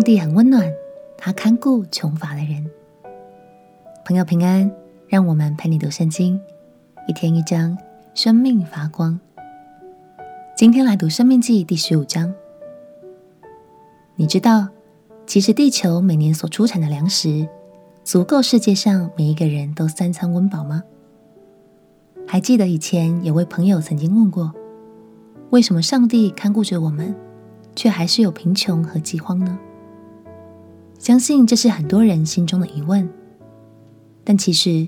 上帝很温暖，他看顾穷乏的人。朋友平安，让我们陪你读圣经，一天一章，生命发光。今天来读《生命记》第十五章。你知道，其实地球每年所出产的粮食，足够世界上每一个人都三餐温饱吗？还记得以前有位朋友曾经问过，为什么上帝看顾着我们，却还是有贫穷和饥荒呢？相信这是很多人心中的疑问。但其实，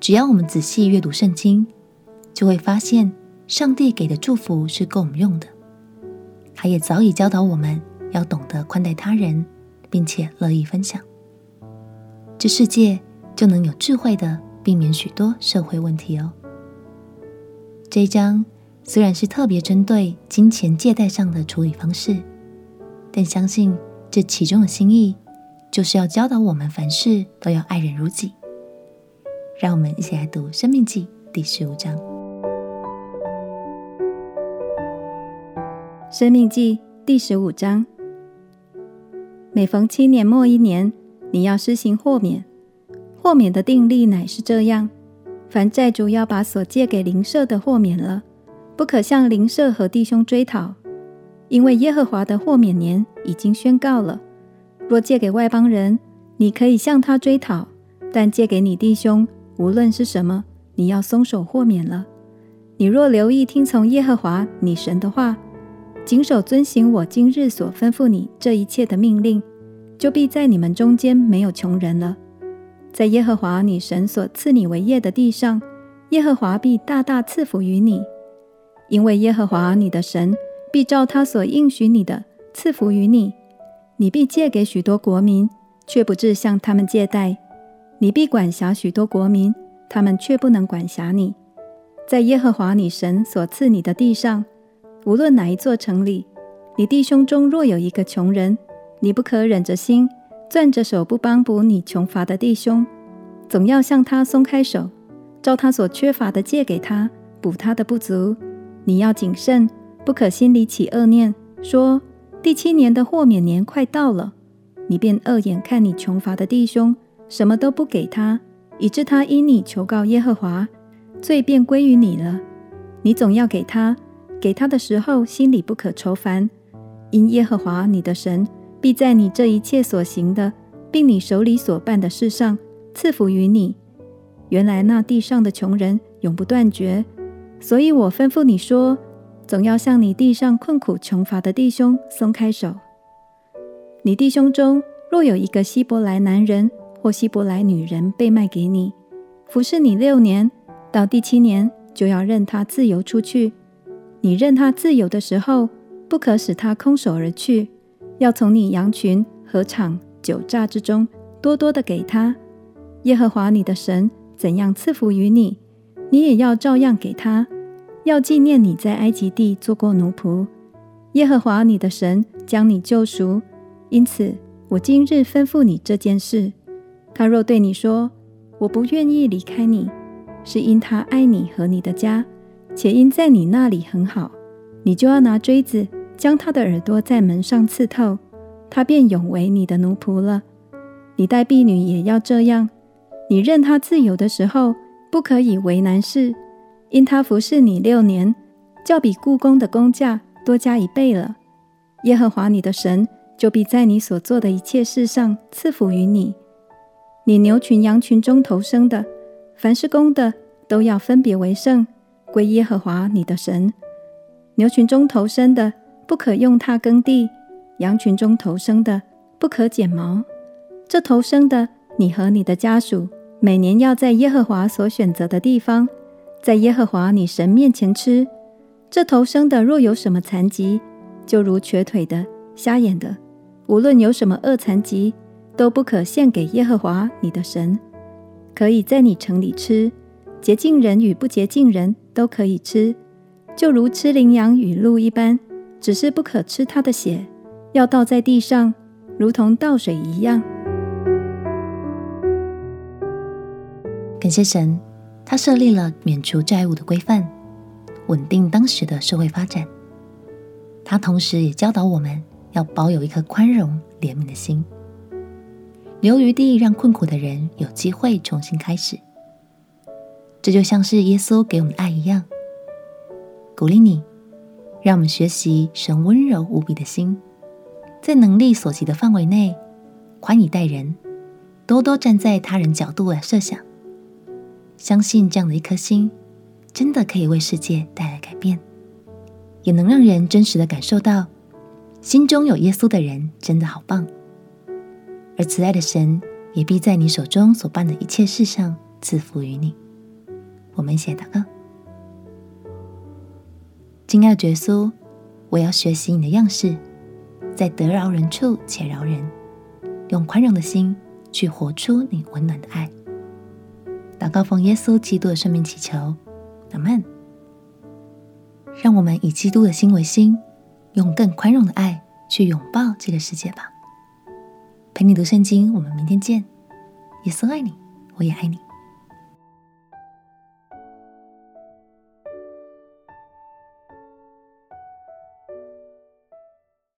只要我们仔细阅读圣经，就会发现上帝给的祝福是够我们用的。他也早已教导我们要懂得宽待他人，并且乐意分享，这世界就能有智慧地避免许多社会问题哦。这一章虽然是特别针对金钱借贷上的处理方式，但相信这其中的心意，就是要教导我们凡事都要爱人如己。让我们一起来读《生命记》第十五章。《生命记》第十五章，每逢七年末一年，你要施行豁免。豁免的定例乃是这样。凡债主要把所借给邻舍的豁免了，不可向邻舍和弟兄追讨，因为耶和华的豁免年已经宣告了。若借给外邦人，你可以向他追讨；但借给你弟兄，无论是什么，你要松手豁免了。你若留意听从耶和华你神的话，谨守遵行我今日所吩咐你这一切的命令，就必在你们中间没有穷人了。在耶和华你神所赐你为业的地上，耶和华必大大赐福于你，因为耶和华你的神必照他所应许你的赐福于你。你必借给许多国民，却不至向他们借贷；你必管辖许多国民，他们却不能管辖你。在耶和华你神所赐你的地上，无论哪一座城里，你弟兄中若有一个穷人，你不可忍着心。攥着手不帮补你穷乏的弟兄，总要向他松开手，照他所缺乏的借给他，补他的不足。你要谨慎，不可心里起恶念，说第七年的豁免年快到了，你便恶眼看你穷乏的弟兄，什么都不给他，以致他因你求告耶和华，罪便归于你了。你总要给他，给他的时候心里不可愁烦，因耶和华你的神。必在你这一切所行的，并你手里所办的事上赐福于你。原来那地上的穷人永不断绝，所以我吩咐你说，总要向你地上困苦穷乏的弟兄松开手。你弟兄中若有一个希伯来男人或希伯来女人被卖给你，服侍你六年，到第七年就要任他自由出去。你任他自由的时候，不可使他空手而去。要从你羊群和场酒榨之中多多的给他。耶和华你的神怎样赐福于你，你也要照样给他。要纪念你在埃及地做过奴仆，耶和华你的神将你救赎。因此，我今日吩咐你这件事。他若对你说：“我不愿意离开你”，是因他爱你和你的家，且因在你那里很好，你就要拿锥子。将他的耳朵在门上刺透，他便永为你的奴仆了。你待婢女也要这样。你任他自由的时候，不可以为难事，因他服侍你六年，较比故宫的工价多加一倍了。耶和华你的神就必在你所做的一切事上赐福于你。你牛群羊群中头生的，凡是公的，都要分别为圣，归耶和华你的神。牛群中头生的。不可用它耕地，羊群中头生的不可剪毛。这头生的，你和你的家属每年要在耶和华所选择的地方，在耶和华你神面前吃。这头生的若有什么残疾，就如瘸腿的、瞎眼的，无论有什么恶残疾，都不可献给耶和华你的神。可以在你城里吃，洁净人与不洁净人都可以吃，就如吃羚羊与鹿一般。只是不可吃它的血，要倒在地上，如同倒水一样。感谢神，他设立了免除债务的规范，稳定当时的社会发展。他同时也教导我们要保有一颗宽容、怜悯的心，留余地让困苦的人有机会重新开始。这就像是耶稣给我们的爱一样，鼓励你，让我们学习神温柔无比的心，在能力所及的范围内，宽以待人，多多站在他人角度来设想，相信这样的一颗心，真的可以为世界带来改变，也能让人真实的感受到，心中有耶稣的人真的好棒。而慈爱的神也必在你手中所办的一切事上赐福于你。我们一起来祷告：亲爱的耶稣，我要学习你的样式，在得饶人处且饶人。用宽容的心去活出你温暖的爱。祷告奉耶稣基督的圣名祈求，阿门。让我们以基督的心为心，用更宽容的爱去拥抱这个世界吧。陪你读圣经，我们明天见。耶稣爱你，我也爱你。